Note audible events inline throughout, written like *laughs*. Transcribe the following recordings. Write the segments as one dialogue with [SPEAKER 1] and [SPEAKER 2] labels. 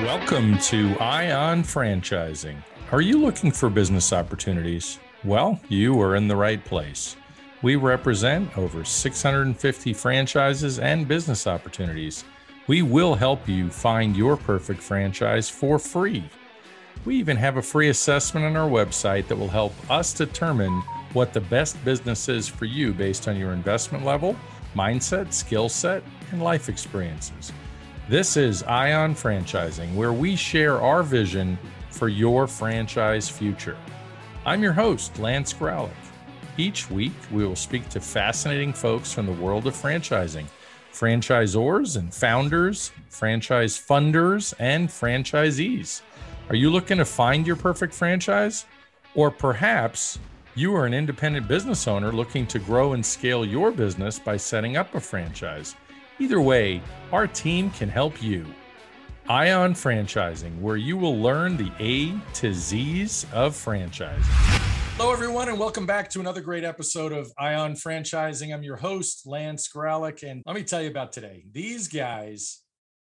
[SPEAKER 1] Welcome to Ion Franchising. Are you looking for business opportunities? Well, you are in the right place. We represent over 650 franchises and business opportunities. We will help you find your perfect franchise for free. We even have a free assessment on our website that will help us determine what the best business is for you based on your investment level, mindset, skill set, and life experiences. This is Ion Franchising, where we share our vision for your franchise future. I'm your host, Lance Graulich. Each week, we will speak to fascinating folks from the world of franchising, franchisors and founders, franchise funders, and franchisees. Are you looking to find your perfect franchise? Or perhaps you are an independent business owner looking to grow and scale your business by setting up a franchise. Either way, our team can help you. Ion Franchising, where you will learn the A to Z's of franchising. Hello, everyone, and welcome back to another great episode of Ion Franchising. I'm your host, Lance Graulich, and let me tell you about today. These guys,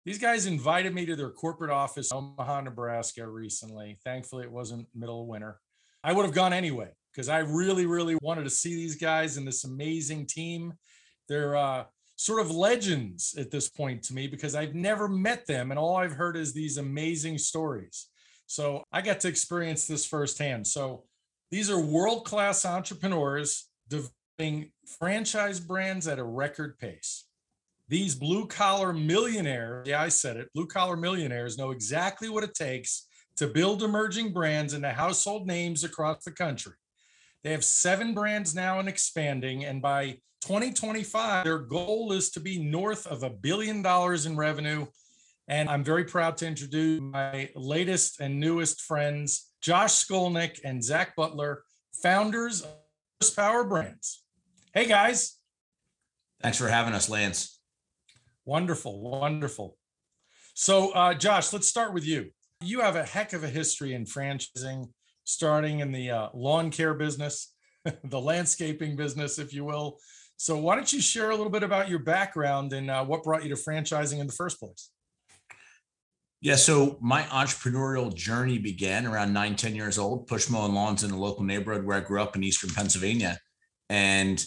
[SPEAKER 1] these guys invited me to their corporate office in Omaha, Nebraska recently. Thankfully, it wasn't middle of winter. I would have gone anyway because I really, really wanted to see these guys and this amazing team. They're uh, sort of legends at this point to me because I've never met them and all I've heard is these amazing stories. So I got to experience this firsthand. So these are world class entrepreneurs developing franchise brands at a record pace. These blue collar millionaires, yeah, I said it, blue collar millionaires know exactly what it takes to build emerging brands into household names across the country. They have seven brands now and expanding. And by 2025, their goal is to be north of a billion dollars in revenue. And I'm very proud to introduce my latest and newest friends, Josh Skolnick and Zach Butler, founders of Horsepower Brands. Hey, guys.
[SPEAKER 2] Thanks for having us, Lance.
[SPEAKER 1] Wonderful, wonderful. So, uh, Josh, let's start with you. You have a heck of a history in franchising, starting in the uh, lawn care business, *laughs* the landscaping business, if you will, so why don't you share a little bit about your background and uh, what brought you to franchising in the first place?
[SPEAKER 2] Yeah, so my entrepreneurial journey began around nine, 10 years old, push mowing lawns in a local neighborhood where I grew up in Eastern Pennsylvania. And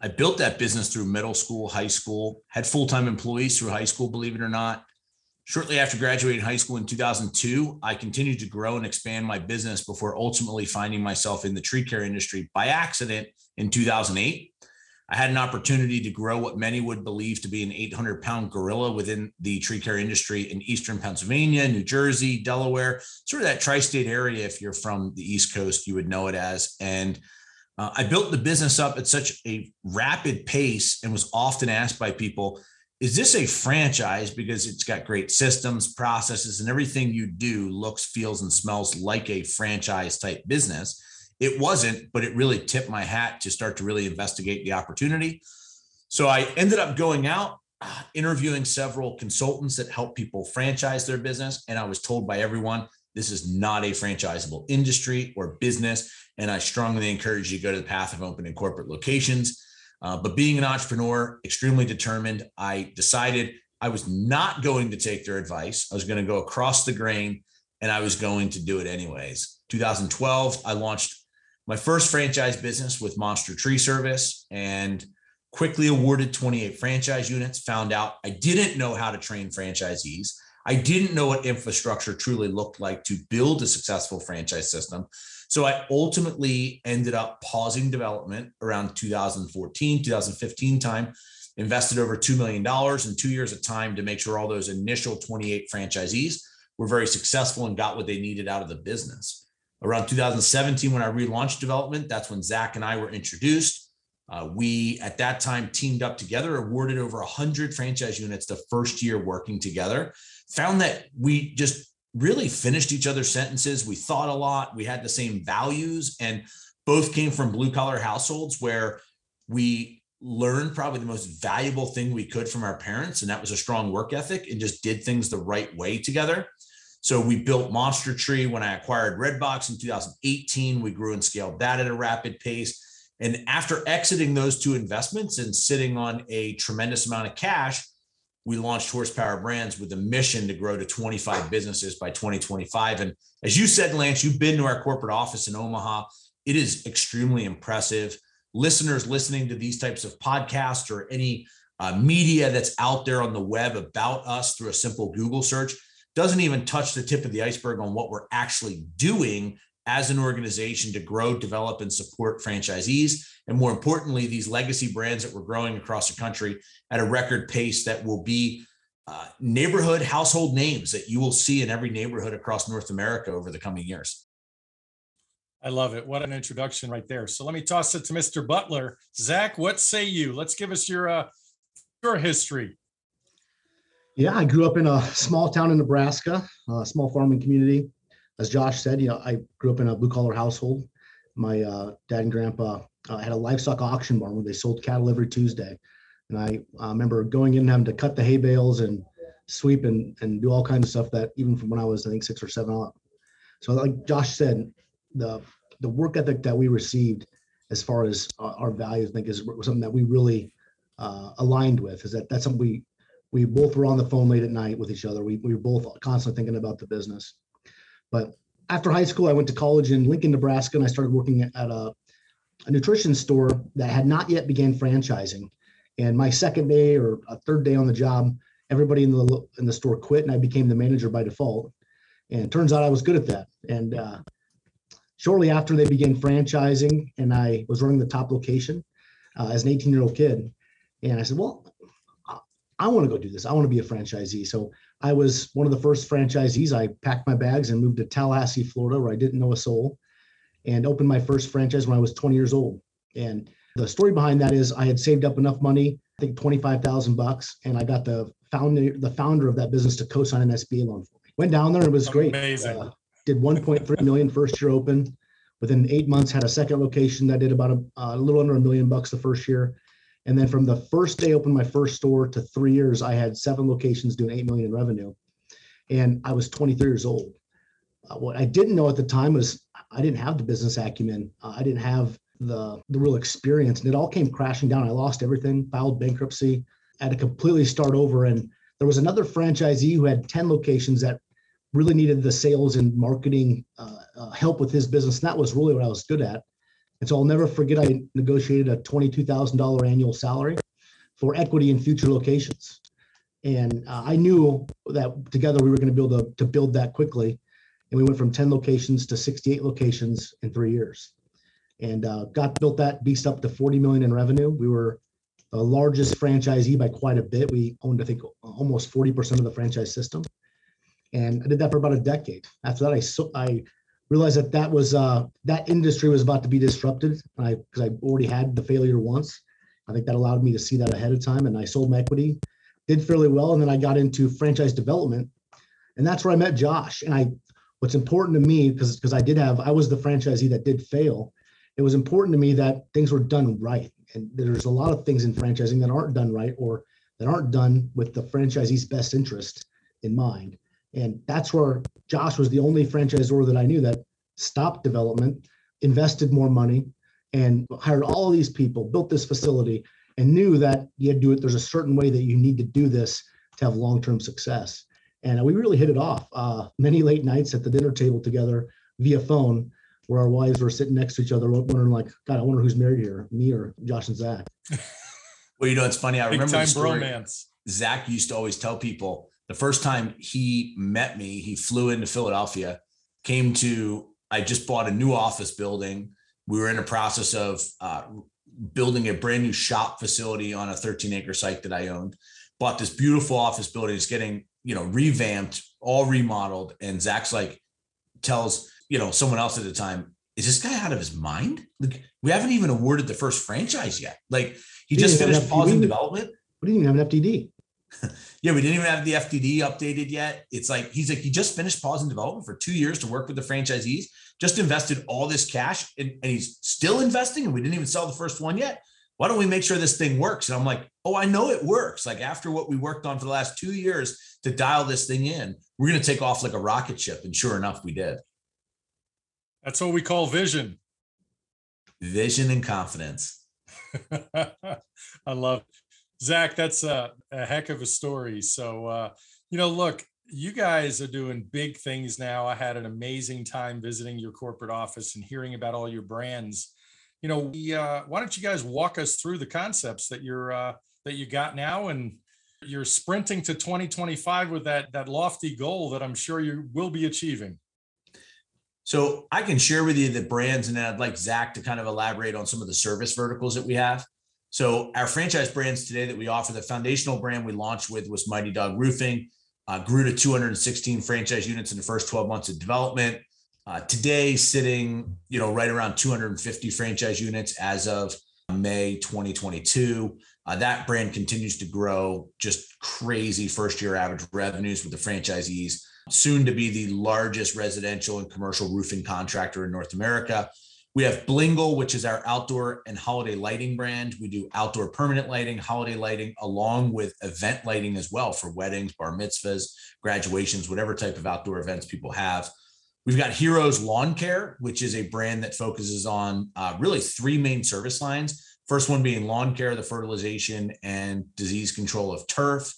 [SPEAKER 2] I built that business through middle school, high school, had full time employees through high school, believe it or not. Shortly after graduating high school in 2002, I continued to grow and expand my business before ultimately finding myself in the tree care industry by accident in 2008. I had an opportunity to grow what many would believe to be an 800 pound gorilla within the tree care industry in Eastern Pennsylvania, New Jersey, Delaware, sort of that tri state area. If you're from the East Coast, you would know it as. And uh, I built the business up at such a rapid pace and was often asked by people, is this a franchise because it's got great systems, processes, and everything you do looks, feels, and smells like a franchise type business? It wasn't, but it really tipped my hat to start to really investigate the opportunity. So I ended up going out, uh, interviewing several consultants that help people franchise their business. And I was told by everyone, this is not a franchisable industry or business. And I strongly encourage you to go to the path of opening corporate locations. Uh, but being an entrepreneur, extremely determined, I decided I was not going to take their advice. I was going to go across the grain and I was going to do it anyways. 2012, I launched my first franchise business with Monster Tree Service and quickly awarded 28 franchise units. Found out I didn't know how to train franchisees. I didn't know what infrastructure truly looked like to build a successful franchise system. So I ultimately ended up pausing development around 2014, 2015 time, invested over $2 million in two years of time to make sure all those initial 28 franchisees were very successful and got what they needed out of the business around 2017 when I relaunched development. That's when Zach and I were introduced. Uh, we at that time teamed up together, awarded over 100 franchise units the first year working together. Found that we just really finished each other's sentences. We thought a lot. We had the same values, and both came from blue collar households where we learned probably the most valuable thing we could from our parents, and that was a strong work ethic and just did things the right way together. So we built Monster Tree when I acquired Redbox in 2018. We grew and scaled that at a rapid pace. And after exiting those two investments and sitting on a tremendous amount of cash, we launched Horsepower Brands with a mission to grow to 25 businesses by 2025. And as you said, Lance, you've been to our corporate office in Omaha. It is extremely impressive. Listeners listening to these types of podcasts or any uh, media that's out there on the web about us through a simple Google search doesn't even touch the tip of the iceberg on what we're actually doing as an organization to grow, develop, and support franchisees. And more importantly, these legacy brands that we're growing across the country at a record pace that will be uh, neighborhood household names that you will see in every neighborhood across North America over the coming years.
[SPEAKER 3] I love it. What an introduction right there. So let me toss it to Mr. Butler. Zach, what say you? Let's give us your uh, your history.
[SPEAKER 4] Yeah, I grew up in a small town in Nebraska, a small farming community as Josh said, you know, I grew up in a blue collar household. My uh, dad and grandpa uh, had a livestock auction barn where they sold cattle every Tuesday. And I uh, remember going in and having to cut the hay bales and sweep and, and do all kinds of stuff that even from when I was, I think, six or seven. So, like Josh said, the the work ethic that we received as far as our values, I think, is something that we really uh, aligned with. Is that that's something we we both were on the phone late at night with each other. We, we were both constantly thinking about the business. But after high school, I went to college in Lincoln, Nebraska, and I started working at a, a nutrition store that had not yet began franchising. And my second day or a third day on the job, everybody in the in the store quit, and I became the manager by default. And turns out I was good at that. And uh, shortly after they began franchising, and I was running the top location uh, as an 18 year old kid, and I said, well, I want to go do this. I want to be a franchisee. So I was one of the first franchisees. I packed my bags and moved to Tallahassee, Florida, where I didn't know a soul, and opened my first franchise when I was 20 years old. And the story behind that is I had saved up enough money, I think 25,000 bucks, and I got the founder the founder of that business to co-sign an SBA loan for me. Went down there and it was great.
[SPEAKER 3] Amazing. Uh,
[SPEAKER 4] did 1.3 million first year open. Within eight months, had a second location that did about a, a little under a million bucks the first year. And then from the first day I opened my first store to three years, I had seven locations doing eight million in revenue. And I was 23 years old. Uh, what I didn't know at the time was I didn't have the business acumen. Uh, I didn't have the the real experience, and it all came crashing down. I lost everything, filed bankruptcy, had to completely start over. And there was another franchisee who had 10 locations that really needed the sales and marketing uh, uh help with his business. And that was really what I was good at. And so I'll never forget I negotiated a $22,000 annual salary for equity in future locations. And uh, I knew that together we were going to build a, to build that quickly. And we went from 10 locations to 68 locations in three years and uh, got built that beast up to 40 million in revenue. We were the largest franchisee by quite a bit. We owned, I think, almost 40% of the franchise system. And I did that for about a decade. After that, I, so, I realized that that was uh, that industry was about to be disrupted. I because I already had the failure once. I think that allowed me to see that ahead of time, and I sold my equity, did fairly well, and then I got into franchise development, and that's where I met Josh. And I, what's important to me because because I did have I was the franchisee that did fail. It was important to me that things were done right, and there's a lot of things in franchising that aren't done right or that aren't done with the franchisee's best interest in mind. And that's where Josh was the only franchisor that I knew that stopped development, invested more money, and hired all these people, built this facility, and knew that you had to do it. There's a certain way that you need to do this to have long-term success. And we really hit it off. Uh, many late nights at the dinner table together via phone, where our wives were sitting next to each other, wondering like, God, I wonder who's married here, me or Josh and Zach. *laughs*
[SPEAKER 2] well, you know, it's funny. I
[SPEAKER 3] Big
[SPEAKER 2] remember
[SPEAKER 3] time
[SPEAKER 2] the story.
[SPEAKER 3] bromance.
[SPEAKER 2] Zach used to always tell people the first time he met me, he flew into Philadelphia, came to, I just bought a new office building. We were in a process of uh, building a brand new shop facility on a 13 acre site that I owned. Bought this beautiful office building. It's getting, you know, revamped, all remodeled. And Zach's like, tells, you know, someone else at the time, is this guy out of his mind? Like, we haven't even awarded the first franchise yet. Like, he just finished pausing development.
[SPEAKER 4] We didn't even have an FDD. *laughs*
[SPEAKER 2] yeah, we didn't even have the FDD updated yet. It's like he's like he just finished pause and development for two years to work with the franchisees. Just invested all this cash, and, and he's still investing, and we didn't even sell the first one yet. Why don't we make sure this thing works? And I'm like, oh, I know it works. Like after what we worked on for the last two years to dial this thing in, we're going to take off like a rocket ship. And sure enough, we did.
[SPEAKER 3] That's what we call vision.
[SPEAKER 2] Vision and confidence. *laughs*
[SPEAKER 3] I love Zach, that's a, a heck of a story. So, uh, you know, look, you guys are doing big things now. I had an amazing time visiting your corporate office and hearing about all your brands. You know, we, uh, why don't you guys walk us through the concepts that you're uh, that you got now, and you're sprinting to 2025 with that that lofty goal that I'm sure you will be achieving.
[SPEAKER 2] So I can share with you the brands, and I'd like Zach to kind of elaborate on some of the service verticals that we have. So our franchise brands today that we offer, the foundational brand we launched with was Mighty Dog Roofing uh, grew to 216 franchise units in the first 12 months of development. Uh, today, sitting you know right around 250 franchise units as of May 2022. Uh, that brand continues to grow, just crazy first year average revenues with the franchisees. Soon to be the largest residential and commercial roofing contractor in North America. We have Blingle, which is our outdoor and holiday lighting brand. We do outdoor permanent lighting, holiday lighting, along with event lighting as well for weddings, bar mitzvahs, graduations, whatever type of outdoor events people have. We've got Heroes Lawn Care, which is a brand that focuses on uh, really three main service lines. First one being lawn care, the fertilization and disease control of turf,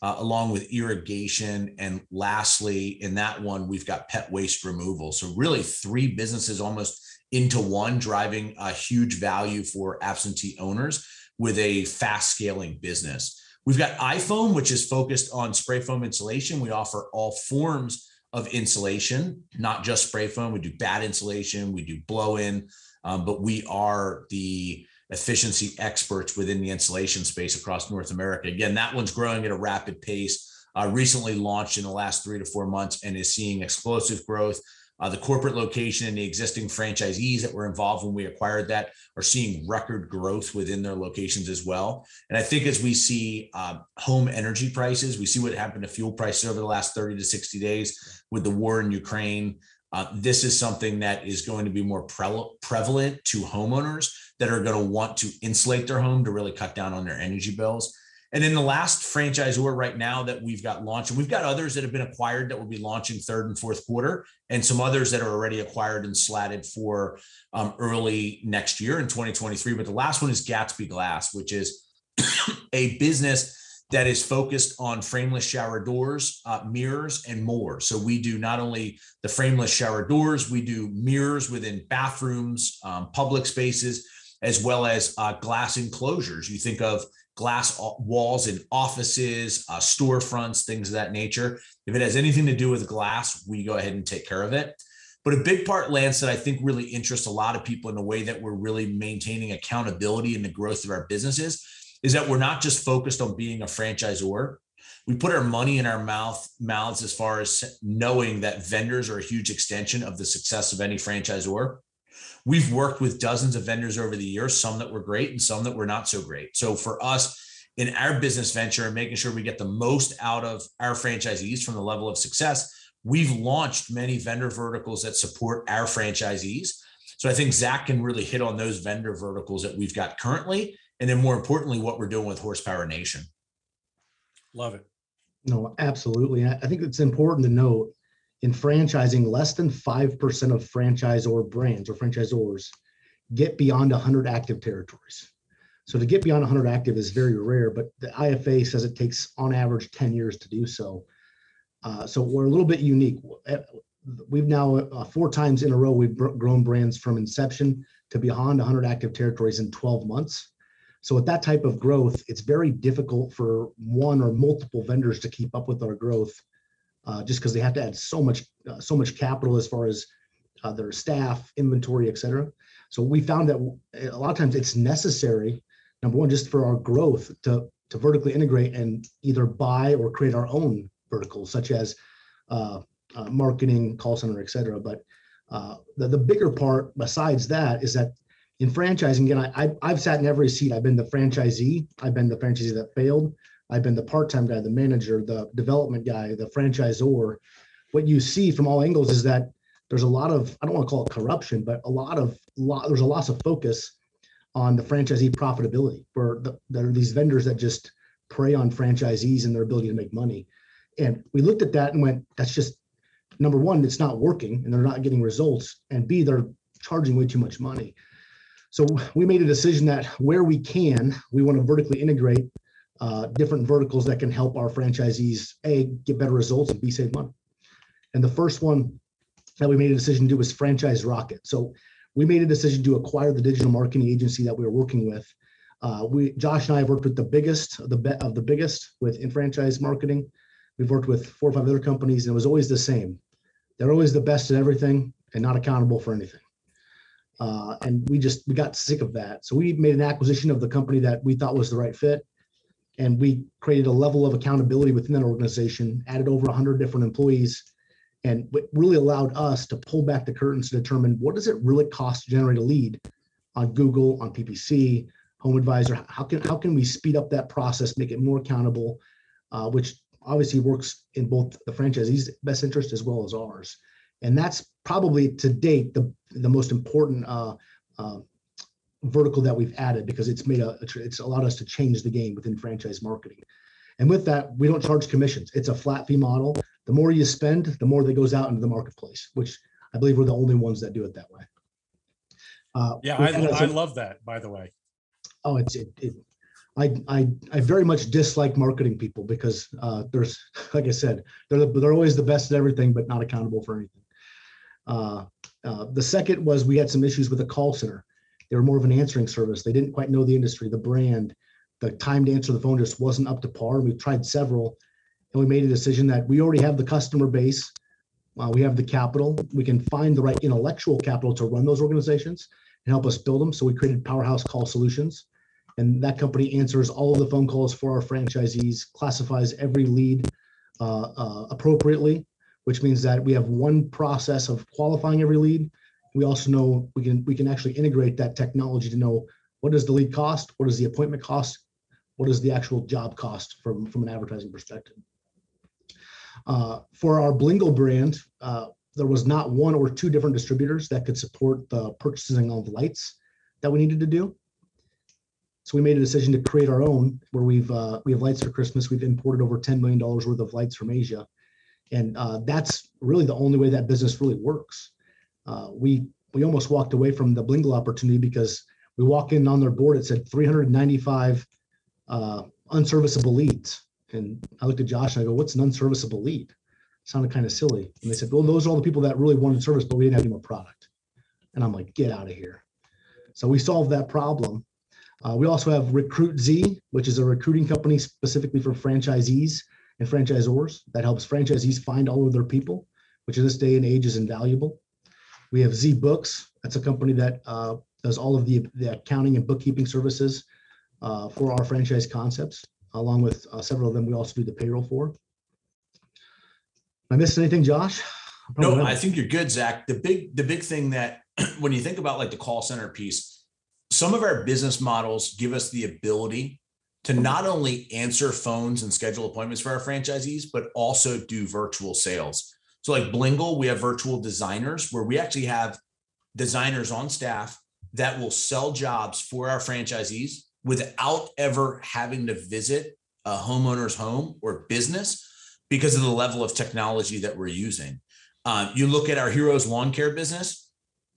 [SPEAKER 2] uh, along with irrigation. And lastly, in that one, we've got pet waste removal. So, really, three businesses almost into one, driving a huge value for absentee owners with a fast scaling business. We've got iFoam, which is focused on spray foam insulation. We offer all forms of insulation, not just spray foam. We do bat insulation, we do blow in, um, but we are the efficiency experts within the insulation space across North America. Again, that one's growing at a rapid pace. Uh, recently launched in the last three to four months and is seeing explosive growth. Uh, the corporate location and the existing franchisees that were involved when we acquired that are seeing record growth within their locations as well. And I think as we see uh, home energy prices, we see what happened to fuel prices over the last 30 to 60 days with the war in Ukraine. Uh, this is something that is going to be more pre- prevalent to homeowners that are going to want to insulate their home to really cut down on their energy bills. And then the last franchisor right now that we've got launched, and we've got others that have been acquired that will be launching third and fourth quarter, and some others that are already acquired and slatted for um, early next year in 2023. But the last one is Gatsby Glass, which is *coughs* a business that is focused on frameless shower doors, uh, mirrors, and more. So we do not only the frameless shower doors, we do mirrors within bathrooms, um, public spaces, as well as uh, glass enclosures. You think of glass walls in offices, uh, storefronts, things of that nature. If it has anything to do with glass, we go ahead and take care of it. But a big part, Lance, that I think really interests a lot of people in the way that we're really maintaining accountability in the growth of our businesses is that we're not just focused on being a franchisor. We put our money in our mouth mouths as far as knowing that vendors are a huge extension of the success of any franchisor. We've worked with dozens of vendors over the years, some that were great and some that were not so great. So for us in our business venture and making sure we get the most out of our franchisees from the level of success, we've launched many vendor verticals that support our franchisees. So I think Zach can really hit on those vendor verticals that we've got currently. And then more importantly, what we're doing with Horsepower Nation.
[SPEAKER 3] Love it.
[SPEAKER 4] No, absolutely. I think it's important to note in franchising, less than 5% of franchisor brands or franchisors get beyond 100 active territories. So to get beyond 100 active is very rare, but the IFA says it takes on average 10 years to do so. Uh, so we're a little bit unique. We've now uh, four times in a row we've grown brands from inception to beyond 100 active territories in 12 months. So with that type of growth, it's very difficult for one or multiple vendors to keep up with our growth uh, just because they have to add so much uh, so much capital as far as uh, their staff, inventory, et cetera. So we found that a lot of times it's necessary, number one, just for our growth to to vertically integrate and either buy or create our own verticals, such as uh, uh, marketing, call center, et cetera. But uh, the, the bigger part besides that is that in franchising, again, I, I've sat in every seat. I've been the franchisee. I've been the franchisee that failed. I've been the part-time guy, the manager, the development guy, the franchisor. What you see from all angles is that there's a lot of I don't want to call it corruption, but a lot of lot there's a loss of focus on the franchisee profitability. For the, there are these vendors that just prey on franchisees and their ability to make money. And we looked at that and went, that's just number one, it's not working and they're not getting results. And B, they're charging way too much money. So we made a decision that where we can, we want to vertically integrate uh, different verticals that can help our franchisees a get better results and b save money. And the first one that we made a decision to do was franchise Rocket. So we made a decision to acquire the digital marketing agency that we were working with. Uh, we Josh and I have worked with the biggest of the of the biggest with in franchise marketing. We've worked with four or five other companies, and it was always the same. They're always the best at everything and not accountable for anything. Uh, and we just we got sick of that. So we made an acquisition of the company that we thought was the right fit, and we created a level of accountability within that organization. Added over 100 different employees, and it really allowed us to pull back the curtains to determine what does it really cost to generate a lead on Google, on PPC, Home Advisor. How can how can we speed up that process, make it more accountable, uh, which obviously works in both the franchisee's best interest as well as ours. And that's probably to date the the most important uh, uh, vertical that we've added because it's made a it's allowed us to change the game within franchise marketing. And with that, we don't charge commissions. It's a flat fee model. The more you spend, the more that goes out into the marketplace, which I believe we're the only ones that do it that way.
[SPEAKER 1] Uh, yeah, I, I love that. By the way.
[SPEAKER 4] Oh, it's it, it I, I, I very much dislike marketing people because uh, there's, *laughs* like I said, they're, they're always the best at everything, but not accountable for anything. Uh, uh, the second was we had some issues with the call center. They were more of an answering service. They didn't quite know the industry, the brand, the time to answer the phone just wasn't up to par. We've tried several, and we made a decision that we already have the customer base. Uh, we have the capital. We can find the right intellectual capital to run those organizations and help us build them. So we created Powerhouse Call Solutions and that company answers all of the phone calls for our franchisees, classifies every lead uh, uh, appropriately, which means that we have one process of qualifying every lead. We also know we can we can actually integrate that technology to know what is the lead cost, what is the appointment cost, what is the actual job cost from from an advertising perspective. Uh, for our Blingle brand, uh, there was not one or two different distributors that could support the purchasing of lights that we needed to do. So we made a decision to create our own, where we've uh, we have lights for Christmas. We've imported over ten million dollars worth of lights from Asia, and uh, that's really the only way that business really works. Uh, we we almost walked away from the Blingle opportunity because we walk in on their board. It said 395 uh, unserviceable leads, and I looked at Josh and I go, "What's an unserviceable lead?" It sounded kind of silly, and they said, "Well, those are all the people that really wanted service, but we didn't have any more product." And I'm like, "Get out of here!" So we solved that problem uh, we also have Recruit Z, which is a recruiting company specifically for franchisees and franchisors that helps franchisees find all of their people, which in this day and age is invaluable. We have Z Books. That's a company that uh, does all of the, the accounting and bookkeeping services uh, for our franchise concepts, along with uh, several of them we also do the payroll for. Am I missing anything, Josh?
[SPEAKER 2] No, I think you're good, Zach. The big the big thing that *clears throat* when you think about like the call center piece, some of our business models give us the ability to not only answer phones and schedule appointments for our franchisees, but also do virtual sales. So, like Blingle, we have virtual designers where we actually have designers on staff that will sell jobs for our franchisees without ever having to visit a homeowner's home or business because of the level of technology that we're using. Uh, you look at our Heroes Lawn Care business,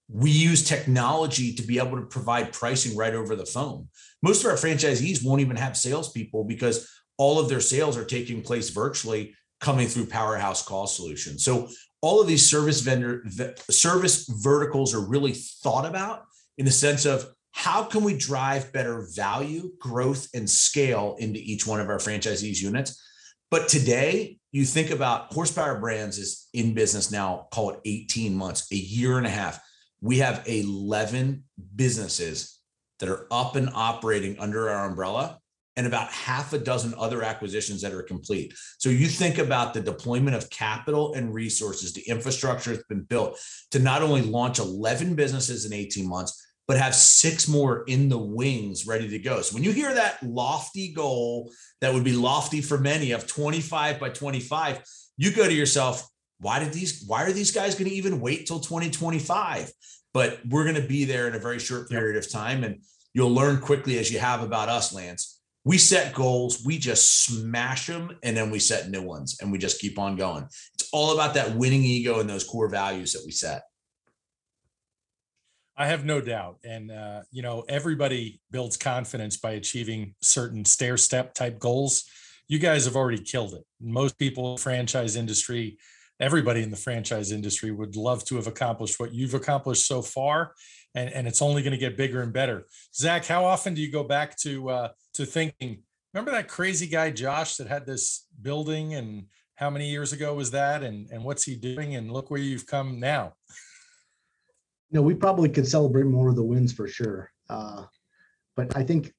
[SPEAKER 2] we use technology to be able to provide pricing right over the phone. Most of our franchisees won't even have salespeople because all of their sales are taking place virtually coming through Powerhouse Call Solutions. So all of these service vendor service verticals are really thought about in the sense of how can we drive better value, growth, and scale into each one of our franchisees units. But today, you think about horsepower brands is in business now, call it 18 months, a year and a half we have 11 businesses that are up and operating under our umbrella and about half a dozen other acquisitions that are complete. So you think about the deployment of capital and resources, the infrastructure that's been built to not only launch 11 businesses in 18 months, but have six more in the wings ready to go. So when you hear that lofty goal that would be lofty for many of 25 by 25, you go to yourself, why did these why are these guys going to even wait till 2025 but we're going to be there in a very short period of time and you'll learn quickly as you have about us lance we set goals we just smash them and then we set new ones and we just keep on going it's all about that winning ego and those core values that we set
[SPEAKER 1] I have no doubt. And, uh, you know, everybody builds confidence by achieving certain stair step type goals. You guys have already killed it. Most people franchise industry, everybody in the franchise industry would love to have accomplished what you've accomplished so far. And, and it's only going to get bigger and better. Zach, how often do you go back to uh, to thinking, remember that crazy guy Josh that had this building and how many years ago was that and and what's he doing and look where you've come now
[SPEAKER 4] no, we probably could celebrate more of the wins for sure. Uh, but I think,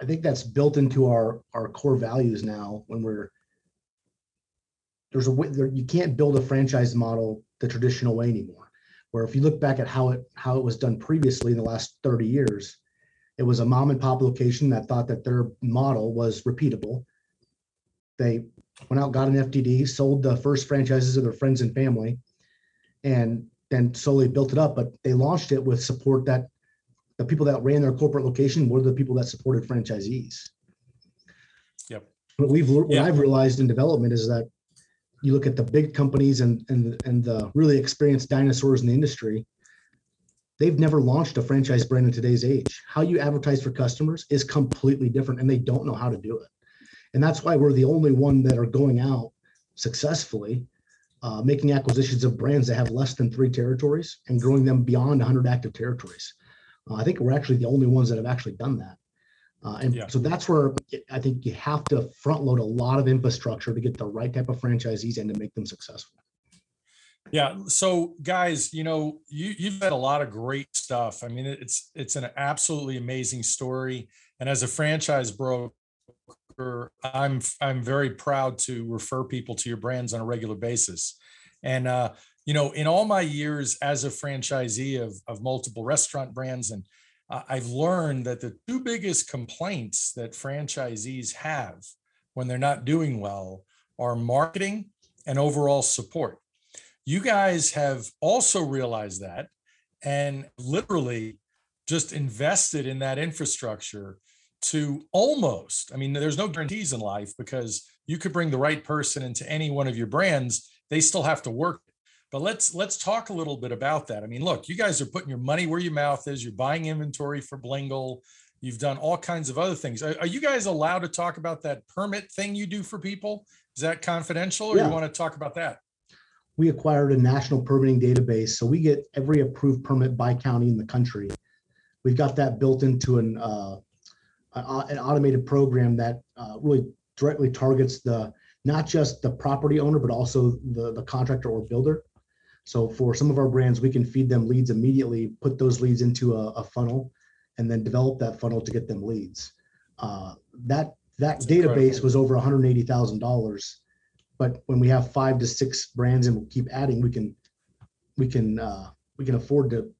[SPEAKER 4] I think that's built into our our core values now. When we're there's a there, you can't build a franchise model the traditional way anymore. Where if you look back at how it how it was done previously in the last 30 years, it was a mom and pop location that thought that their model was repeatable. They went out, got an FDD, sold the first franchises to their friends and family, and then slowly built it up. But they launched it with support that the people that ran their corporate location were the people that supported franchisees.
[SPEAKER 1] Yep.
[SPEAKER 4] What we've what yeah. I've realized in development is that you look at the big companies and and and the really experienced dinosaurs in the industry. They've never launched a franchise brand in today's age. How you advertise for customers is completely different, and they don't know how to do it. And that's why we're the only one that are going out successfully uh, making acquisitions of brands that have less than three territories and growing them beyond 100 active territories. Uh, I think we're actually the only ones that have actually done that. Uh, and yeah. so that's where I think you have to front load a lot of infrastructure to get the right type of franchisees and to make them successful.
[SPEAKER 1] Yeah. So guys, you know, you, you've had a lot of great stuff. I mean, it's, it's an absolutely amazing story. And as a franchise broker, I'm I'm very proud to refer people to your brands on a regular basis. And uh, you know, in all my years as a franchisee of of multiple restaurant brands, and uh, I've learned that the two biggest complaints that franchisees have when they're not doing well are marketing and overall support. You guys have also realized that and literally just invested in that infrastructure to almost, I mean, there's no guarantees in life because you could bring the right person into any one of your brands. They still have to work. But let's let's talk a little bit about that. I mean, look, you guys are putting your money where your mouth is. You're buying inventory for Blingle. You've done all kinds of other things. Are, are you guys allowed to talk about that permit thing you do for people? Is that confidential, or yeah. you want to talk about that?
[SPEAKER 4] We acquired a national permitting database, so we get every approved permit by county in the country. We've got that built into an uh, an automated program that uh, really directly targets the not just the property owner but also the the contractor or builder so for some of our brands we can feed them leads immediately put those leads into a, a funnel and then develop that funnel to get them leads uh, that that That's database incredible. was over $180000 but when we have five to six brands and we'll keep adding we can we can uh, we can afford to,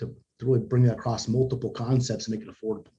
[SPEAKER 4] to to really bring that across multiple concepts and make it affordable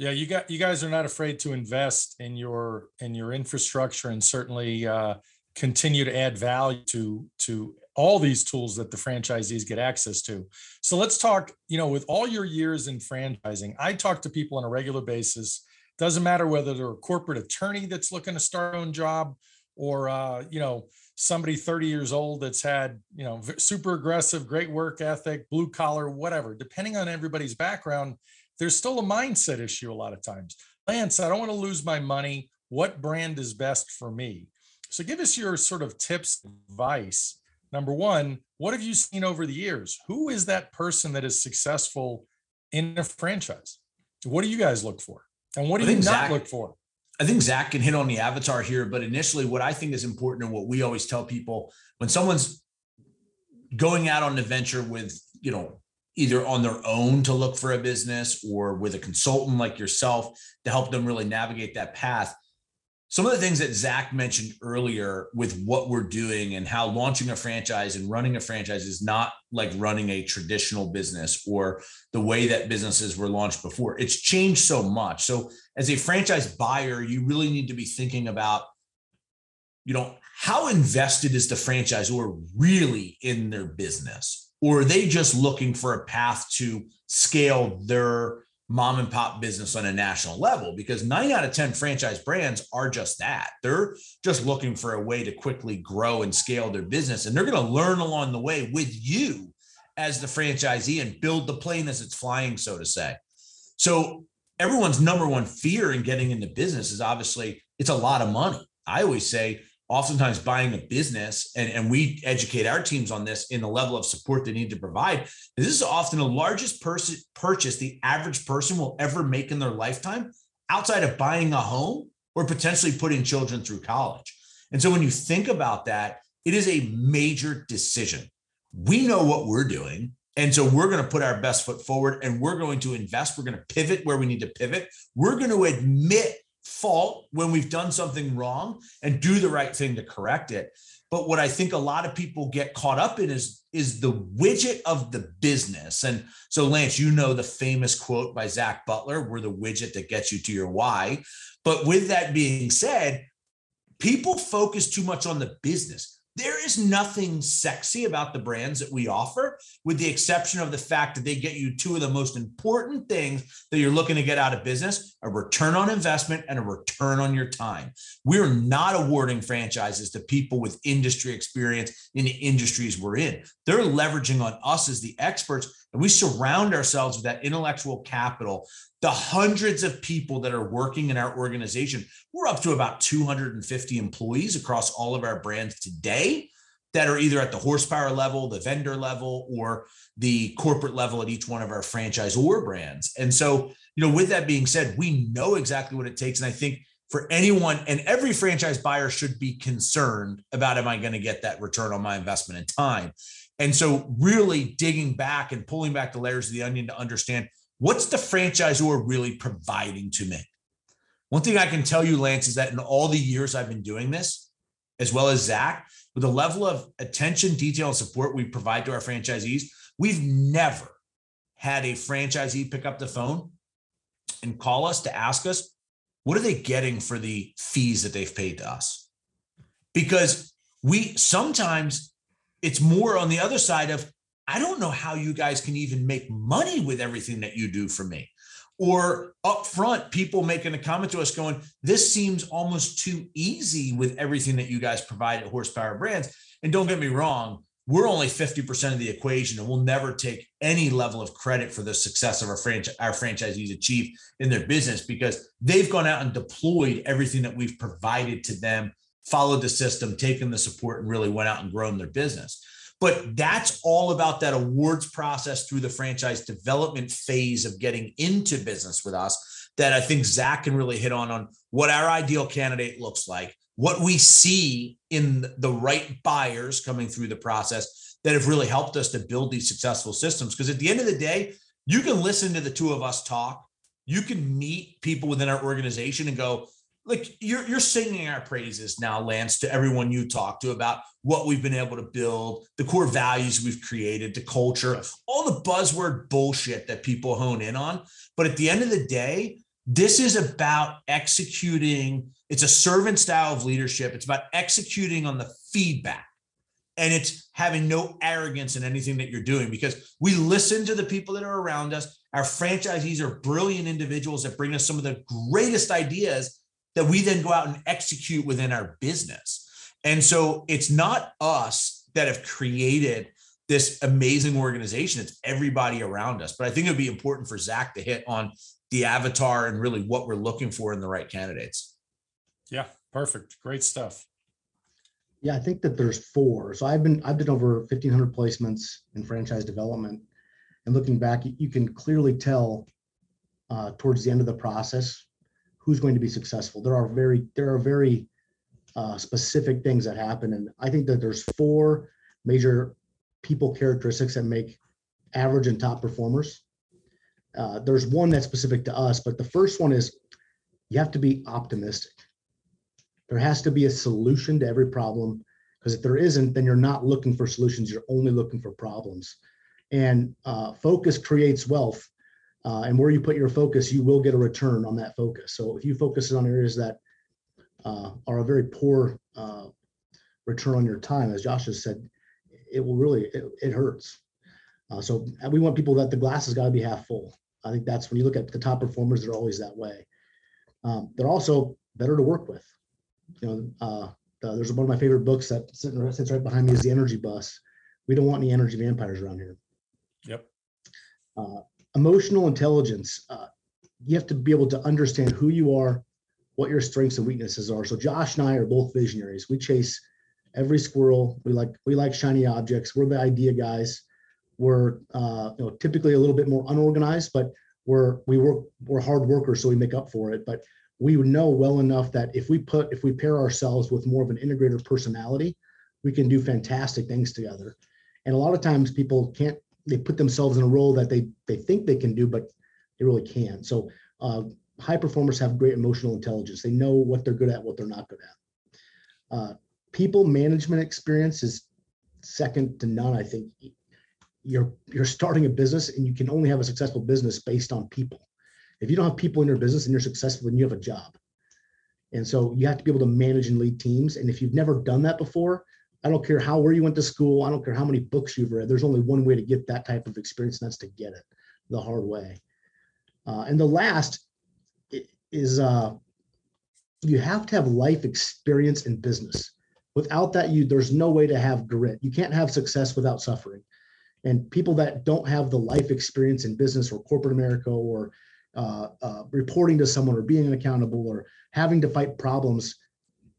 [SPEAKER 1] yeah, you got you guys are not afraid to invest in your in your infrastructure and certainly uh, continue to add value to to all these tools that the franchisees get access to. So let's talk. You know, with all your years in franchising, I talk to people on a regular basis. Doesn't matter whether they're a corporate attorney that's looking to start own job, or uh, you know somebody 30 years old that's had you know super aggressive, great work ethic, blue collar, whatever. Depending on everybody's background there's still a mindset issue a lot of times. Lance, I don't want to lose my money. What brand is best for me? So give us your sort of tips, advice. Number one, what have you seen over the years? Who is that person that is successful in a franchise? What do you guys look for? And what do you not Zach, look for?
[SPEAKER 2] I think Zach can hit on the avatar here, but initially, what I think is important and what we always tell people when someone's going out on an adventure with, you know, either on their own to look for a business or with a consultant like yourself to help them really navigate that path. Some of the things that Zach mentioned earlier with what we're doing and how launching a franchise and running a franchise is not like running a traditional business or the way that businesses were launched before. It's changed so much. So, as a franchise buyer, you really need to be thinking about, you know, how invested is the franchisor really in their business? Or are they just looking for a path to scale their mom and pop business on a national level? Because nine out of 10 franchise brands are just that. They're just looking for a way to quickly grow and scale their business. And they're going to learn along the way with you as the franchisee and build the plane as it's flying, so to say. So everyone's number one fear in getting into business is obviously it's a lot of money. I always say oftentimes buying a business and, and we educate our teams on this in the level of support they need to provide. This is often the largest person purchase the average person will ever make in their lifetime outside of buying a home or potentially putting children through college. And so when you think about that it is a major decision. We know what we're doing and so we're going to put our best foot forward and we're going to invest. We're going to pivot where we need to pivot. We're going to admit fault when we've done something wrong and do the right thing to correct it. But what I think a lot of people get caught up in is is the widget of the business. And so, Lance, you know the famous quote by Zach Butler: "We're the widget that gets you to your why." But with that being said, people focus too much on the business. There is nothing sexy about the brands that we offer, with the exception of the fact that they get you two of the most important things that you're looking to get out of business a return on investment and a return on your time. We're not awarding franchises to people with industry experience in the industries we're in. They're leveraging on us as the experts and we surround ourselves with that intellectual capital, the hundreds of people that are working in our organization, we're up to about 250 employees across all of our brands today that are either at the horsepower level, the vendor level, or the corporate level at each one of our franchise or brands. And so, you know, with that being said, we know exactly what it takes. And I think for anyone and every franchise buyer should be concerned about am I going to get that return on my investment in time? And so, really digging back and pulling back the layers of the onion to understand what's the franchisor really providing to me. One thing I can tell you, Lance, is that in all the years I've been doing this, as well as Zach, with the level of attention, detail, and support we provide to our franchisees, we've never had a franchisee pick up the phone and call us to ask us, what are they getting for the fees that they've paid to us? Because we sometimes it's more on the other side of I don't know how you guys can even make money with everything that you do for me. Or up front, people making a comment to us going, This seems almost too easy with everything that you guys provide at Horsepower Brands. And don't get me wrong, we're only 50% of the equation and we'll never take any level of credit for the success of our, our franchisees achieve in their business because they've gone out and deployed everything that we've provided to them followed the system, taken the support, and really went out and grown their business. But that's all about that awards process through the franchise development phase of getting into business with us that I think Zach can really hit on on what our ideal candidate looks like, what we see in the right buyers coming through the process that have really helped us to build these successful systems. Because at the end of the day, you can listen to the two of us talk. You can meet people within our organization and go, like you're you're singing our praises now, Lance, to everyone you talk to about what we've been able to build, the core values we've created, the culture, all the buzzword bullshit that people hone in on. But at the end of the day, this is about executing. It's a servant style of leadership. It's about executing on the feedback. And it's having no arrogance in anything that you're doing because we listen to the people that are around us. Our franchisees are brilliant individuals that bring us some of the greatest ideas that we then go out and execute within our business. And so it's not us that have created this amazing organization. It's everybody around us. But I think it would be important for Zach to hit on the avatar and really what we're looking for in the right candidates.
[SPEAKER 1] Yeah, perfect. Great stuff.
[SPEAKER 4] Yeah, I think that there's four. So I've been I've done over 1500 placements in franchise development. And looking back, you can clearly tell uh, towards the end of the process who's going to be successful. There are very there are very uh, specific things that happen, and I think that there's four major people characteristics that make average and top performers. Uh, there's one that's specific to us, but the first one is you have to be optimistic. There has to be a solution to every problem because if there isn't, then you're not looking for solutions. You're only looking for problems. And uh, focus creates wealth. Uh, and where you put your focus, you will get a return on that focus. So if you focus on areas that uh, are a very poor uh, return on your time, as Josh has said, it will really it, it hurts. Uh, so we want people that the glass has got to be half full. I think that's when you look at the top performers, they're always that way. Um, they're also better to work with. You know, uh, there's one of my favorite books that sits right behind me is the Energy Bus. We don't want any energy vampires around here.
[SPEAKER 1] Yep.
[SPEAKER 4] Uh, emotional intelligence. Uh, you have to be able to understand who you are, what your strengths and weaknesses are. So Josh and I are both visionaries. We chase every squirrel. We like we like shiny objects. We're the idea guys. We're uh, you know typically a little bit more unorganized, but we're we work we're hard workers, so we make up for it. But we know well enough that if we put if we pair ourselves with more of an integrator personality, we can do fantastic things together. And a lot of times people can't they put themselves in a role that they they think they can do, but they really can't. So uh, high performers have great emotional intelligence. They know what they're good at, what they're not good at. Uh, people management experience is second to none. I think you're you're starting a business and you can only have a successful business based on people. If you don't have people in your business and you're successful, then you have a job. And so you have to be able to manage and lead teams. And if you've never done that before, I don't care how where you went to school, I don't care how many books you've read. There's only one way to get that type of experience, and that's to get it the hard way. Uh, and the last is uh, you have to have life experience in business. Without that, you there's no way to have grit. You can't have success without suffering. And people that don't have the life experience in business or corporate America or uh, uh, reporting to someone or being accountable or having to fight problems,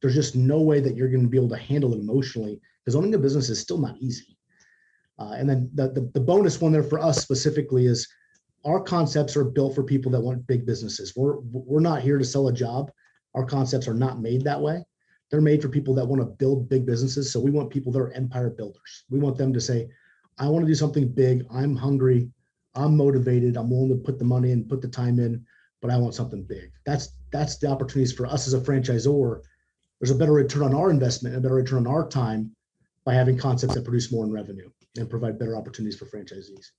[SPEAKER 4] there's just no way that you're going to be able to handle it emotionally because owning a business is still not easy. Uh, and then the, the, the bonus one there for us specifically is our concepts are built for people that want big businesses. We're we're not here to sell a job. Our concepts are not made that way. They're made for people that want to build big businesses. So we want people that are empire builders. We want them to say, I want to do something big. I'm hungry. I'm motivated. I'm willing to put the money in, put the time in, but I want something big. That's that's the opportunities for us as a franchisor. There's a better return on our investment, a better return on our time by having concepts that produce more in revenue and provide better opportunities for franchisees.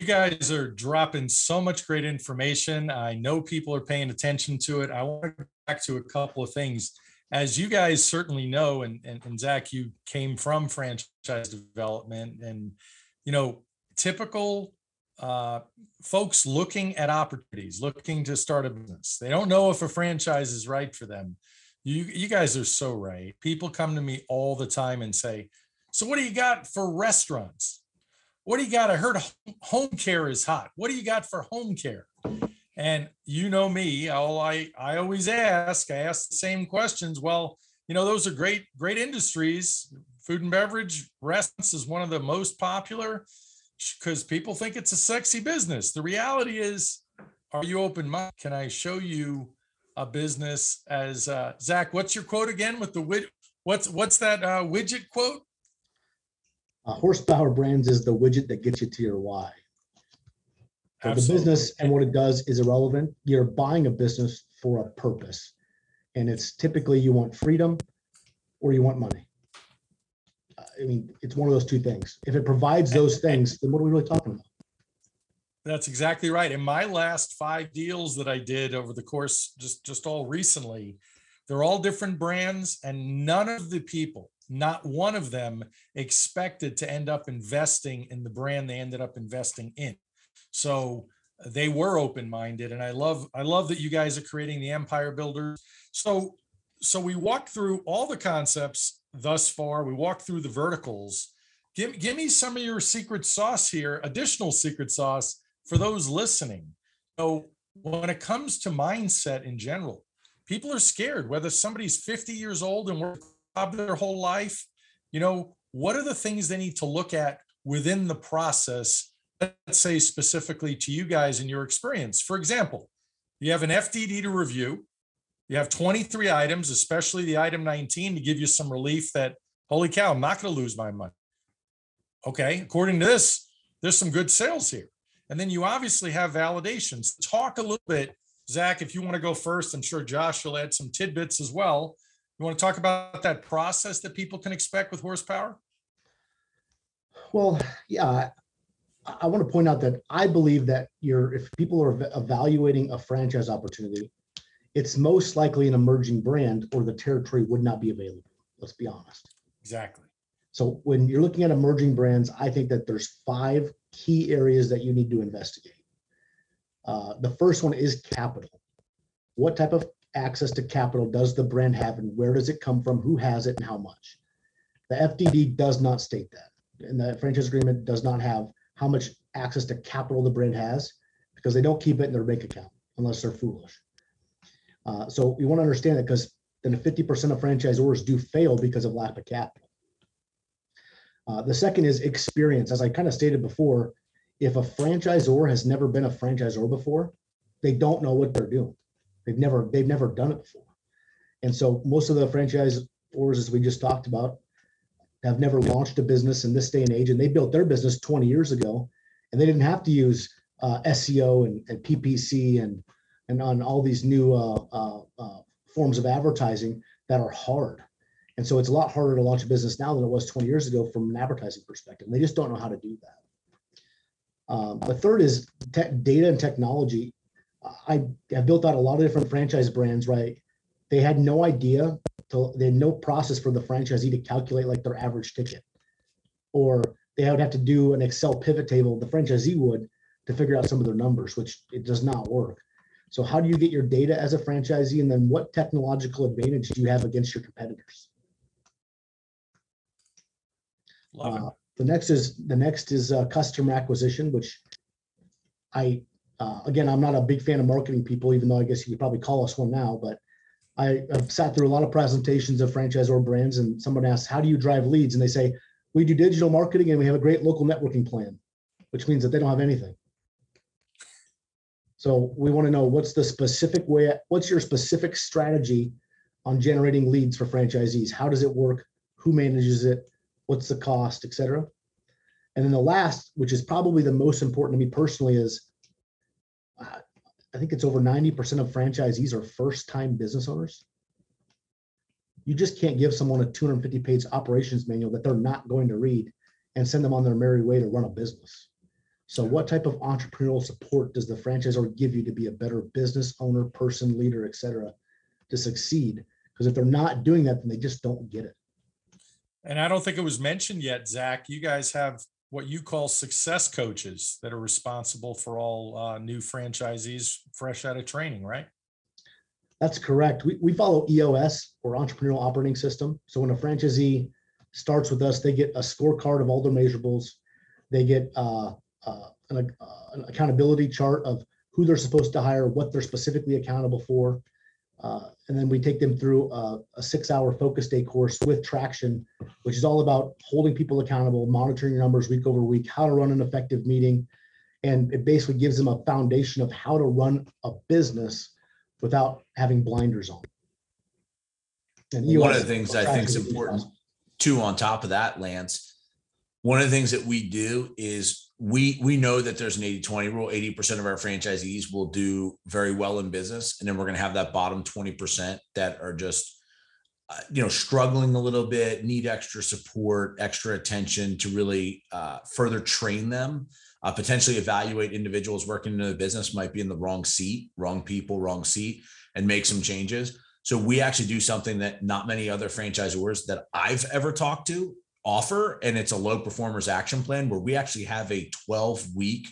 [SPEAKER 1] You guys are dropping so much great information. I know people are paying attention to it. I want to go back to a couple of things. As you guys certainly know, and, and, and Zach, you came from franchise development, and you know, typical uh, folks looking at opportunities, looking to start a business. They don't know if a franchise is right for them. You you guys are so right. People come to me all the time and say, "So what do you got for restaurants?" what do you got? I heard home care is hot. What do you got for home care? And you know me, all I I always ask, I ask the same questions. Well, you know, those are great, great industries. Food and beverage restaurants is one of the most popular because people think it's a sexy business. The reality is, are you open minded? Can I show you a business as uh, Zach? What's your quote again with the widget? What's what's that uh, widget quote?
[SPEAKER 4] Uh, horsepower brands is the widget that gets you to your why. So the business and what it does is irrelevant. You're buying a business for a purpose. And it's typically you want freedom or you want money. Uh, I mean, it's one of those two things. If it provides those things, then what are we really talking about?
[SPEAKER 1] That's exactly right. In my last five deals that I did over the course, just just all recently, they're all different brands, and none of the people not one of them expected to end up investing in the brand they ended up investing in. So uh, they were open-minded and I love I love that you guys are creating the empire builders. So so we walked through all the concepts thus far. We walked through the verticals. Give, give me some of your secret sauce here, additional secret sauce for those listening. So when it comes to mindset in general, people are scared whether somebody's 50 years old and we're their whole life, you know, what are the things they need to look at within the process? Let's say specifically to you guys in your experience. For example, you have an FDD to review. You have 23 items, especially the item 19 to give you some relief that, holy cow, I'm not going to lose my money. Okay, according to this, there's some good sales here. And then you obviously have validations. Talk a little bit, Zach, if you want to go first. I'm sure Josh will add some tidbits as well you want to talk about that process that people can expect with horsepower?
[SPEAKER 4] Well, yeah, I, want to point out that I believe that you're if people are evaluating a franchise opportunity, it's most likely an emerging brand or the territory would not be available. Let's be honest.
[SPEAKER 1] Exactly.
[SPEAKER 4] So when you're looking at emerging brands, I think that there's five key areas that you need to investigate. Uh, the first one is capital. What type of access to capital does the brand have and where does it come from, who has it and how much? The FDD does not state that. And the franchise agreement does not have how much access to capital the brand has because they don't keep it in their bank account unless they're foolish. Uh, so you want to understand that because then 50% of franchisors do fail because of lack of capital. Uh, the second is experience. As I kind of stated before, if a franchisor has never been a franchisor before, they don't know what they're doing. They've never they've never done it before. And so most of the franchisors, as we just talked about, have never launched a business in this day and age, and they built their business 20 years ago, and they didn't have to use uh, SEO and, and, PPC and and on all these new uh, uh, uh, forms of advertising that are hard. And so it's a lot harder to launch a business now than it was 20 years ago from an advertising perspective. They just don't know how to do that. Um, the third is data and technology. I have built out a lot of different franchise brands, right? They had no idea, to, they had no process for the franchisee to calculate like their average ticket. Or they would have to do an Excel pivot table, the franchisee would, to figure out some of their numbers, which it does not work. So how do you get your data as a franchisee? And then what technological advantage do you have against your competitors? Uh, the next is the next is uh, customer acquisition, which I uh, again I'm not a big fan of marketing people, even though I guess you could probably call us one now. But I, have sat through a lot of presentations of franchisor brands, and someone asks, "How do you drive leads?" And they say, "We do digital marketing, and we have a great local networking plan," which means that they don't have anything. So we want to know what's the specific way, what's your specific strategy on generating leads for franchisees? How does it work? Who manages it? What's the cost, et cetera? And then the last, which is probably the most important to me personally, is uh, I think it's over 90% of franchisees are first time business owners. You just can't give someone a 250 page operations manual that they're not going to read and send them on their merry way to run a business. So what type of entrepreneurial support does the franchisor give you to be a better business owner, person, leader, et cetera, to succeed? Because if they're not doing that, then they just don't get it.
[SPEAKER 1] And I don't think it was mentioned yet, Zach. You guys have what you call success coaches that are responsible for all uh, new franchisees fresh out of training, right?
[SPEAKER 4] That's correct. We, we follow EOS or Entrepreneurial Operating System. So when a franchisee starts with us, they get a scorecard of all their measurables. They get uh, uh, an, uh, an, accountability chart of who they're supposed to hire, what they're specifically accountable for. Uh, and then we take them through a, a, six hour focus day course with traction, which is all about holding people accountable, monitoring your numbers week over week, how to run an effective meeting. And it basically gives them a foundation of how to run a business without having blinders on.
[SPEAKER 2] And one of the things I think is important too, on top of that, Lance, one of the things that we do is we we know that there's an 80-20 rule. 80% of our franchisees will do very well in business and then we're going to have that bottom 20% that are just uh, you know struggling a little bit need extra support extra attention to really uh, further train them. Uh, potentially evaluate individuals working in the business might be in the wrong seat wrong people wrong seat and make some changes. So we actually do something that not many other franchisors that i've ever talked to offer and it's a low performers action plan where we actually have a 12 week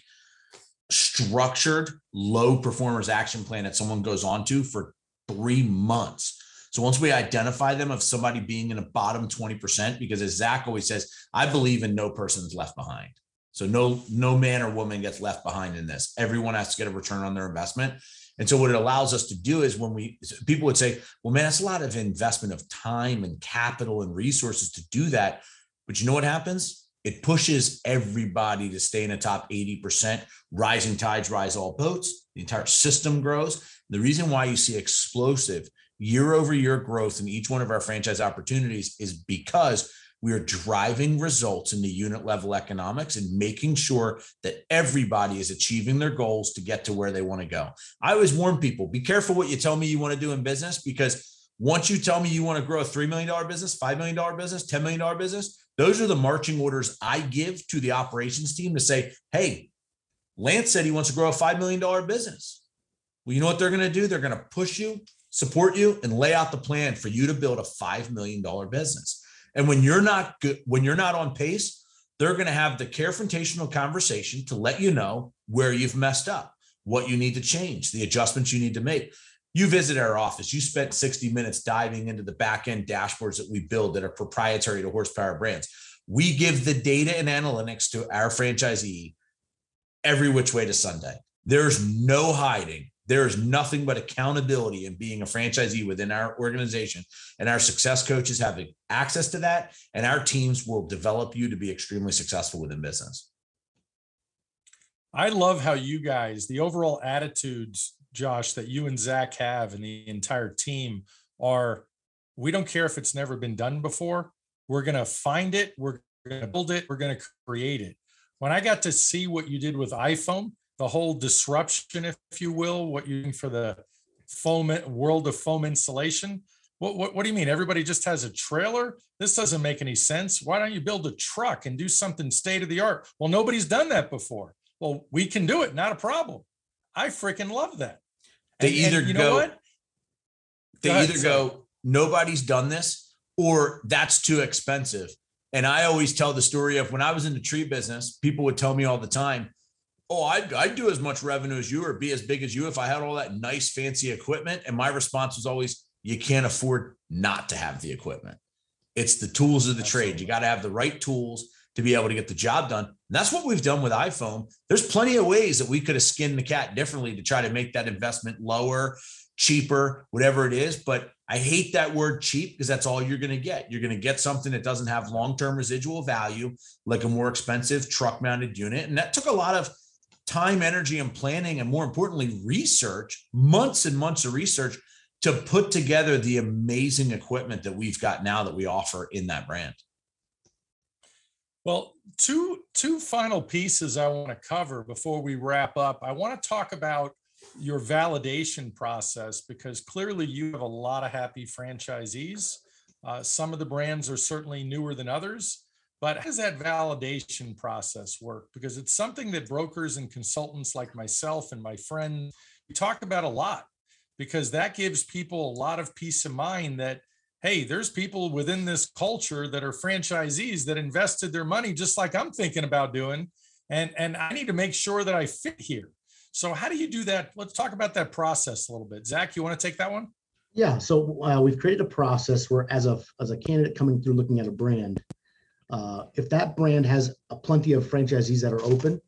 [SPEAKER 2] structured low performers action plan that someone goes on to for three months. So once we identify them of somebody being in a bottom 20% because as zach always says i believe in no person's left behind. So no no man or woman gets left behind in this. Everyone has to get a return on their investment. And so what it allows us to do is when we people would say, well, man, that's a lot of investment of time and capital and resources to do that. But you know what happens? It pushes everybody to stay in the top 80%. Rising tides rise all boats. The entire system grows. The reason why you see explosive year over year growth in each one of our franchise opportunities is because we are driving results in the unit level economics and making sure that everybody is achieving their goals to get to where they want to go. I always warn people be careful what you tell me you want to do in business because once you tell me you want to grow a $3 million business, $5 million business, $10 million business, those are the marching orders I give to the operations team to say, hey, Lance said he wants to grow a $5 million business. Well, you know what they're going to do? They're going to push you, support you, and lay out the plan for you to build a $5 million business. And when you're not good, when you're not on pace, they're going to have the confrontational conversation to let you know where you've messed up, what you need to change, the adjustments you need to make you visit our office, you spent 60 minutes diving into the back end dashboards that we build that are proprietary to horsepower brands. we give the data and analytics to our franchisee every which way to Sunday. There's no hiding. There is nothing but accountability in being a franchisee within our organization. And our success coaches have access to that. And our teams will develop you to be extremely successful within business.
[SPEAKER 1] I love how you guys, the overall attitudes, Josh, that you and Zach have and the entire team are we don't care if it's never been done before. We're going to find it. We're going to build it. We're going to create it. When I got to see what you did with iFoam, the whole disruption, if you will, what you're for the foam world of foam insulation. What, what, what do you mean? Everybody just has a trailer? This doesn't make any sense. Why don't you build a truck and do something state of the art? Well, nobody's done that before. Well, we can do it, not a problem. I freaking love that.
[SPEAKER 2] They and, either and you go, know what? They go either go, nobody's done this, or that's too expensive. And I always tell the story of when I was in the tree business, people would tell me all the time, Oh, I'd, I'd do as much revenue as you or be as big as you if I had all that nice, fancy equipment. And my response was always, You can't afford not to have the equipment. It's the tools of the Absolutely. trade. You got to have the right tools to be able to get the job done. And that's what we've done with iFoam. There's plenty of ways that we could have skinned the cat differently to try to make that investment lower, cheaper, whatever it is. But I hate that word cheap because that's all you're going to get. You're going to get something that doesn't have long term residual value, like a more expensive truck mounted unit. And that took a lot of time, energy, and planning, and more importantly, research, months and months of research to put together the amazing equipment that we've got now that we offer in that brand.
[SPEAKER 1] Well, two two final pieces I want to cover before we wrap up. I want to talk about your validation process because clearly you have a lot of happy franchisees. Uh, some of the brands are certainly newer than others, but how does that validation process work? Because it's something that brokers and consultants like myself and my friend talk about a lot because that gives people a lot of peace of mind that hey, there's people within this culture that are franchisees that invested their money just like I'm thinking about doing. And, and I need to make sure that I fit here. So how do you do that? Let's talk about that process a little bit. Zach, you want to take that one?
[SPEAKER 4] Yeah. So uh, we've created a process where as a, as a candidate coming through looking at a brand, uh, if that brand has a plenty of franchisees that are open,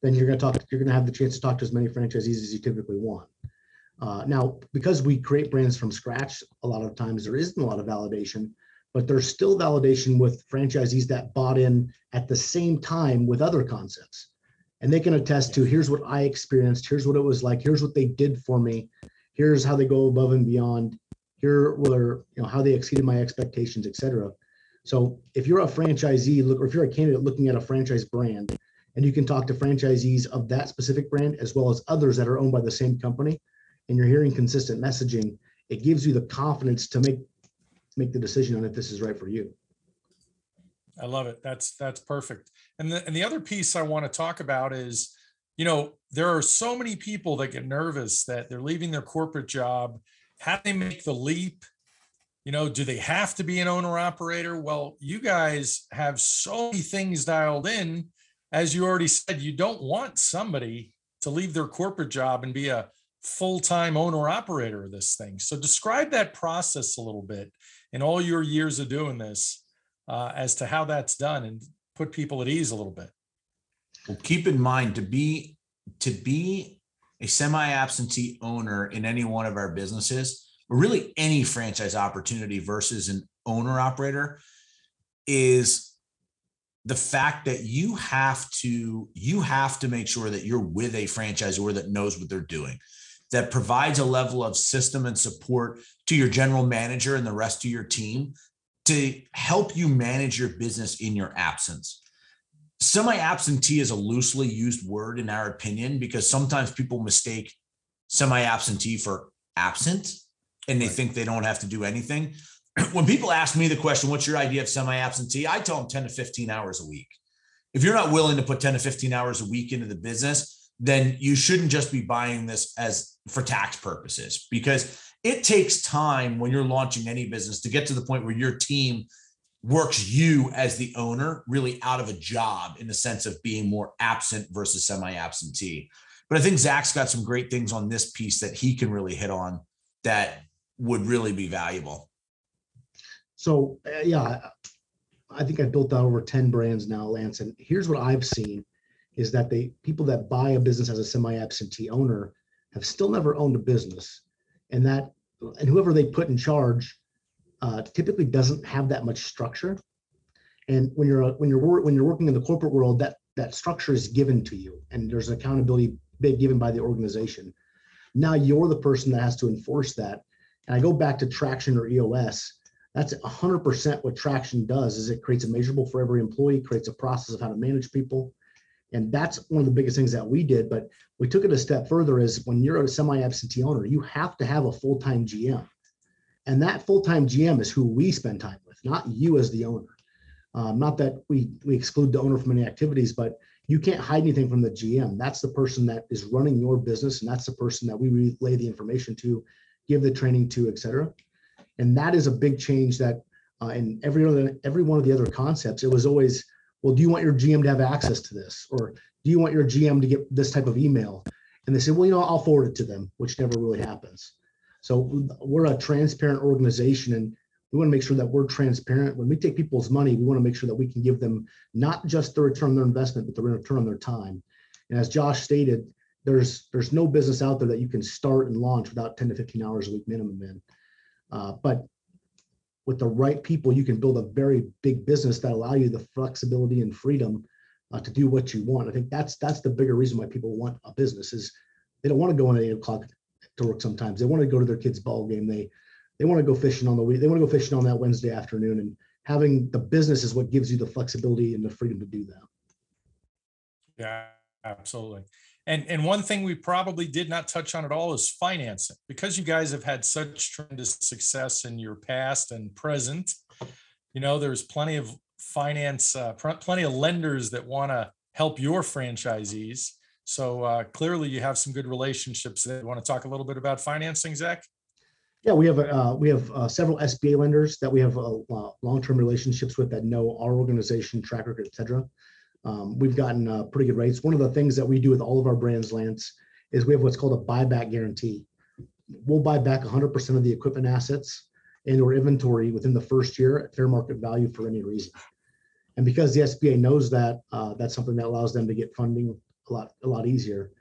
[SPEAKER 4] then you're going to talk, you're going to have the chance to talk to as many franchisees as you typically want. Uh, now, because we create brands from scratch, a lot of times there isn't a lot of validation, but there's still validation with franchisees that bought in at the same time with other concepts. And they can attest to here's what I experienced, here's what it was like, here's what they did for me, here's how they go above and beyond, here were you know how they exceeded my expectations, etc. So if you're a franchisee, look, or if you're a candidate looking at a franchise brand, and you can talk to franchisees of that specific brand as well as others that are owned by the same company, and you're hearing consistent messaging, it gives you the confidence to make make the decision on if this is right for you.
[SPEAKER 1] I love it. That's that's perfect. And the and the other piece I want to talk about is, you know, there are so many people that get nervous that they're leaving their corporate job. How do they make the leap? You know, do they have to be an owner operator? Well, you guys have so many things dialed in. As you already said, you don't want somebody to leave their corporate job and be a full-time owner operator of this thing. So describe that process a little bit in all your years of doing this uh, as to how that's done and put people at ease a little bit.
[SPEAKER 2] Well, keep in mind to be to be a semi-absentee owner in any one of our businesses, or really any franchise opportunity versus an owner operator, is the fact that you have to you have to make sure that you're with a franchisor that knows what they're doing that provides a level of system and support to your general manager and the rest of your team to help you manage your business in your absence. Semi absentee is a loosely used word in our opinion because sometimes people mistake semi absentee for absent and they right. think they don't have to do anything. *clears throat* when people ask me the question, what's your idea of semi absentee? I tell them 10 to 15 hours a week. If you're not willing to put 10 to 15 hours a week into the business, then you shouldn't just be buying this as for tax purposes because it takes time when you're launching any business to get to the point where your team works you as the owner really out of a job in the sense of being more absent versus semi-absentee. But I think Zach's got some great things on this piece that he can really hit on that would really be valuable.
[SPEAKER 4] So uh, yeah, I think I built out over 10 brands now, Lance. And here's what I've seen is that they people that buy a business as a semi-absentee owner have still never owned a business. And that and whoever they put in charge uh, typically doesn't have that much structure. And when you're when you're when you're working in the corporate world, that that structure is given to you, and there's accountability big given by the organization. Now you're the person that has to enforce that. And I go back to Traction or EOS. That's 100% what Traction does. Is it creates a measurable for every employee, creates a process of how to manage people, and that's one of the biggest things that we did. But we took it a step further. Is when you're a semi-absentee owner, you have to have a full-time GM, and that full-time GM is who we spend time with, not you as the owner. Um, not that we we exclude the owner from any activities, but you can't hide anything from the GM. That's the person that is running your business, and that's the person that we relay the information to, give the training to, et cetera. And that is a big change that uh, in every other every one of the other concepts, it was always, well, do you want your GM to have access to this, or do you want your GM to get this type of email? And they say, well, you know, I'll forward it to them, which never really happens. So we're a transparent organization, and we want to make sure that we're transparent. When we take people's money, we want to make sure that we can give them not just the return on their investment, but the return on their time. And as Josh stated, there's there's no business out there that you can start and launch without 10 to 15 hours a week minimum in. Uh, but with the right people, you can build a very big business that allow you the flexibility and freedom uh, to do what you want. I think that's that's the bigger reason why people want a business is they don't want to go in at eight o'clock to work sometimes. They want to go to their kids' ball game. They they want to go fishing on the week. They want to go fishing on that Wednesday afternoon. And having the business is what gives you the flexibility and the freedom to do that.
[SPEAKER 1] Yeah, absolutely. And and one thing we probably did not touch on at all is financing. Because you guys have had such tremendous success in your past and present, you know, there's plenty of finance, uh, plenty of lenders that want to help your franchisees. So uh, clearly, you have some good relationships. That want to talk a little bit about financing, Zach?
[SPEAKER 4] Yeah, we have uh, we have uh, several SBA lenders that we have uh, long-term relationships with that know our organization, track record, et cetera. Um, we've gotten uh, pretty good rates. One of the things that we do with all of our brands, Lance, is we have what's called a buyback guarantee. We'll buy back 100% of the equipment assets and or inventory within the first year at fair market value for any reason. And because the SBA knows that, uh, that's something that allows them to get funding a lot a lot easier.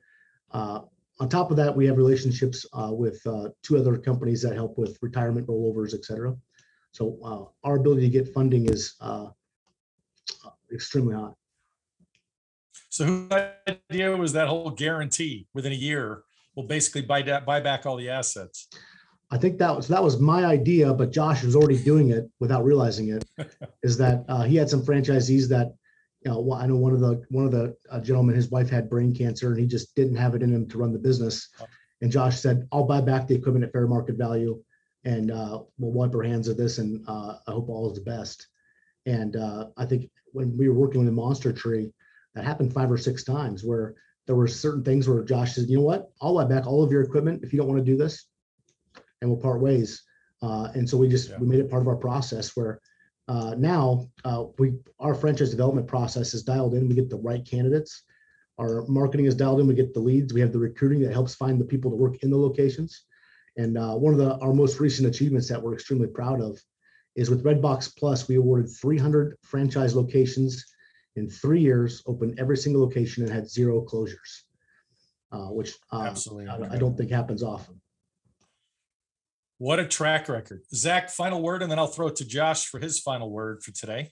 [SPEAKER 4] Uh, on top of that, we have relationships uh, with uh, two other companies that help with retirement rollovers, et cetera. So uh, our ability to get funding is uh, extremely high.
[SPEAKER 1] So whose idea was that whole guarantee within a year will basically buy, buy back all the assets?
[SPEAKER 4] I think that was that was my idea, but Josh was already doing it without realizing it. *laughs* is that uh, he had some franchisees that you know, I know one of the one of the uh, gentlemen, his wife had brain cancer, and he just didn't have it in him to run the business. And Josh said, "I'll buy back the equipment at fair market value, and uh, we'll wipe our hands of this, and uh, I hope all is the best." And uh, I think when we were working with the Monster Tree, that happened five or six times where there were certain things where Josh said, "You know what? I'll buy back all of your equipment if you don't want to do this, and we'll part ways." Uh, and so we just yeah. we made it part of our process where uh, now uh, we our franchise development process is dialed in. We get the right candidates. Our marketing is dialed in. We get the leads. We have the recruiting that helps find the people to work in the locations. And uh, one of the our most recent achievements that we're extremely proud of is with Redbox Plus. We awarded 300 franchise locations in three years, opened every single location, and had zero closures, uh, which uh, Absolutely. I, I don't think happens often.
[SPEAKER 1] What a track record. Zach, final word, and then I'll throw it to Josh for his final word for today.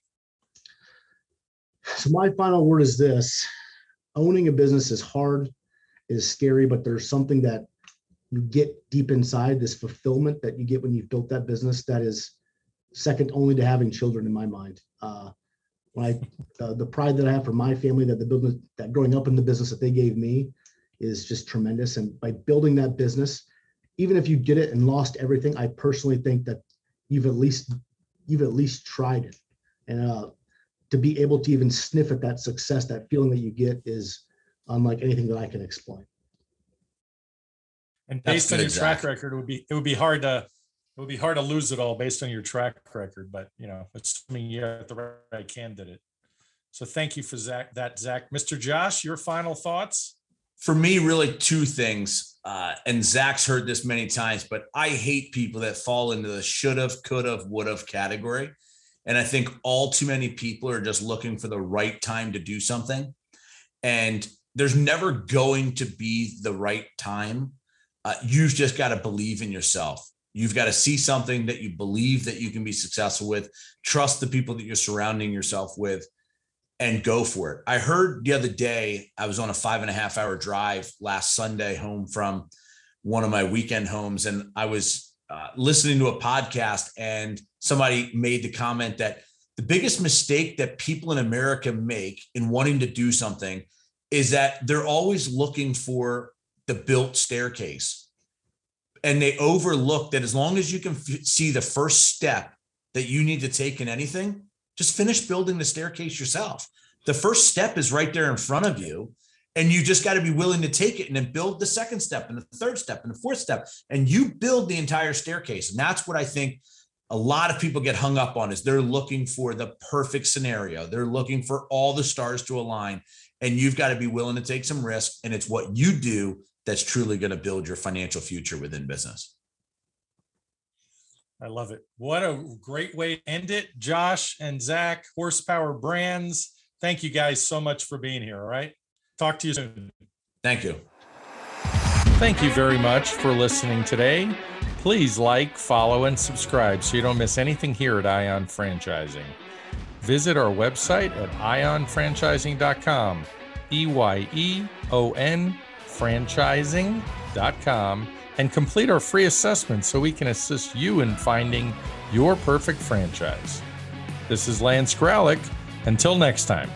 [SPEAKER 4] So, my final word is this owning a business is hard, is scary, but there's something that you get deep inside this fulfillment that you get when you've built that business that is second only to having children in my mind. Uh, when I, uh, the pride that I have for my family, that the business, that growing up in the business that they gave me is just tremendous. And by building that business, even if you did it and lost everything, I personally think that you've at least you've at least tried it. And uh, to be able to even sniff at that success, that feeling that you get is unlike anything that I can explain.
[SPEAKER 1] And based on your track record, it would be it would be hard to it would be hard to lose it all based on your track record. But you know, assuming you're at the right candidate. So thank you for Zach that Zach. Mr. Josh, your final thoughts?
[SPEAKER 2] For me, really two things uh, and Zach's heard this many times, but I hate people that fall into the should have, could have, would have category. And I think all too many people are just looking for the right time to do something. And there's never going to be the right time. Uh, you've just got to believe in yourself. You've got to see something that you believe that you can be successful with, trust the people that you're surrounding yourself with, and go for it. I heard the other day, I was on a five and a half hour drive last Sunday home from one of my weekend homes, and I was uh, listening to a podcast, and somebody made the comment that the biggest mistake that people in America make in wanting to do something is that they're always looking for the built staircase. And they overlook that as long as you can f- see the first step that you need to take in anything, just finish building the staircase yourself. The first step is right there in front of you. And you just got to be willing to take it and then build the second step and the third step and the fourth step. And you build the entire staircase. And that's what I think a lot of people get hung up on is they're looking for the perfect scenario. They're looking for all the stars to align. And you've got to be willing to take some risk. And it's what you do that's truly going to build your financial future within business.
[SPEAKER 1] I love it. What a great way to end it. Josh and Zach, Horsepower Brands. Thank you guys so much for being here. All right. Talk to you soon.
[SPEAKER 2] Thank you.
[SPEAKER 3] Thank you very much for listening today. Please like, follow, and subscribe so you don't miss anything here at Eye On Franchising. Visit our website at eyeonfranchising.com, E Y E O N franchising.com, and complete our free assessment so we can assist you in finding your perfect franchise. This is Lance Graulich. Until next time.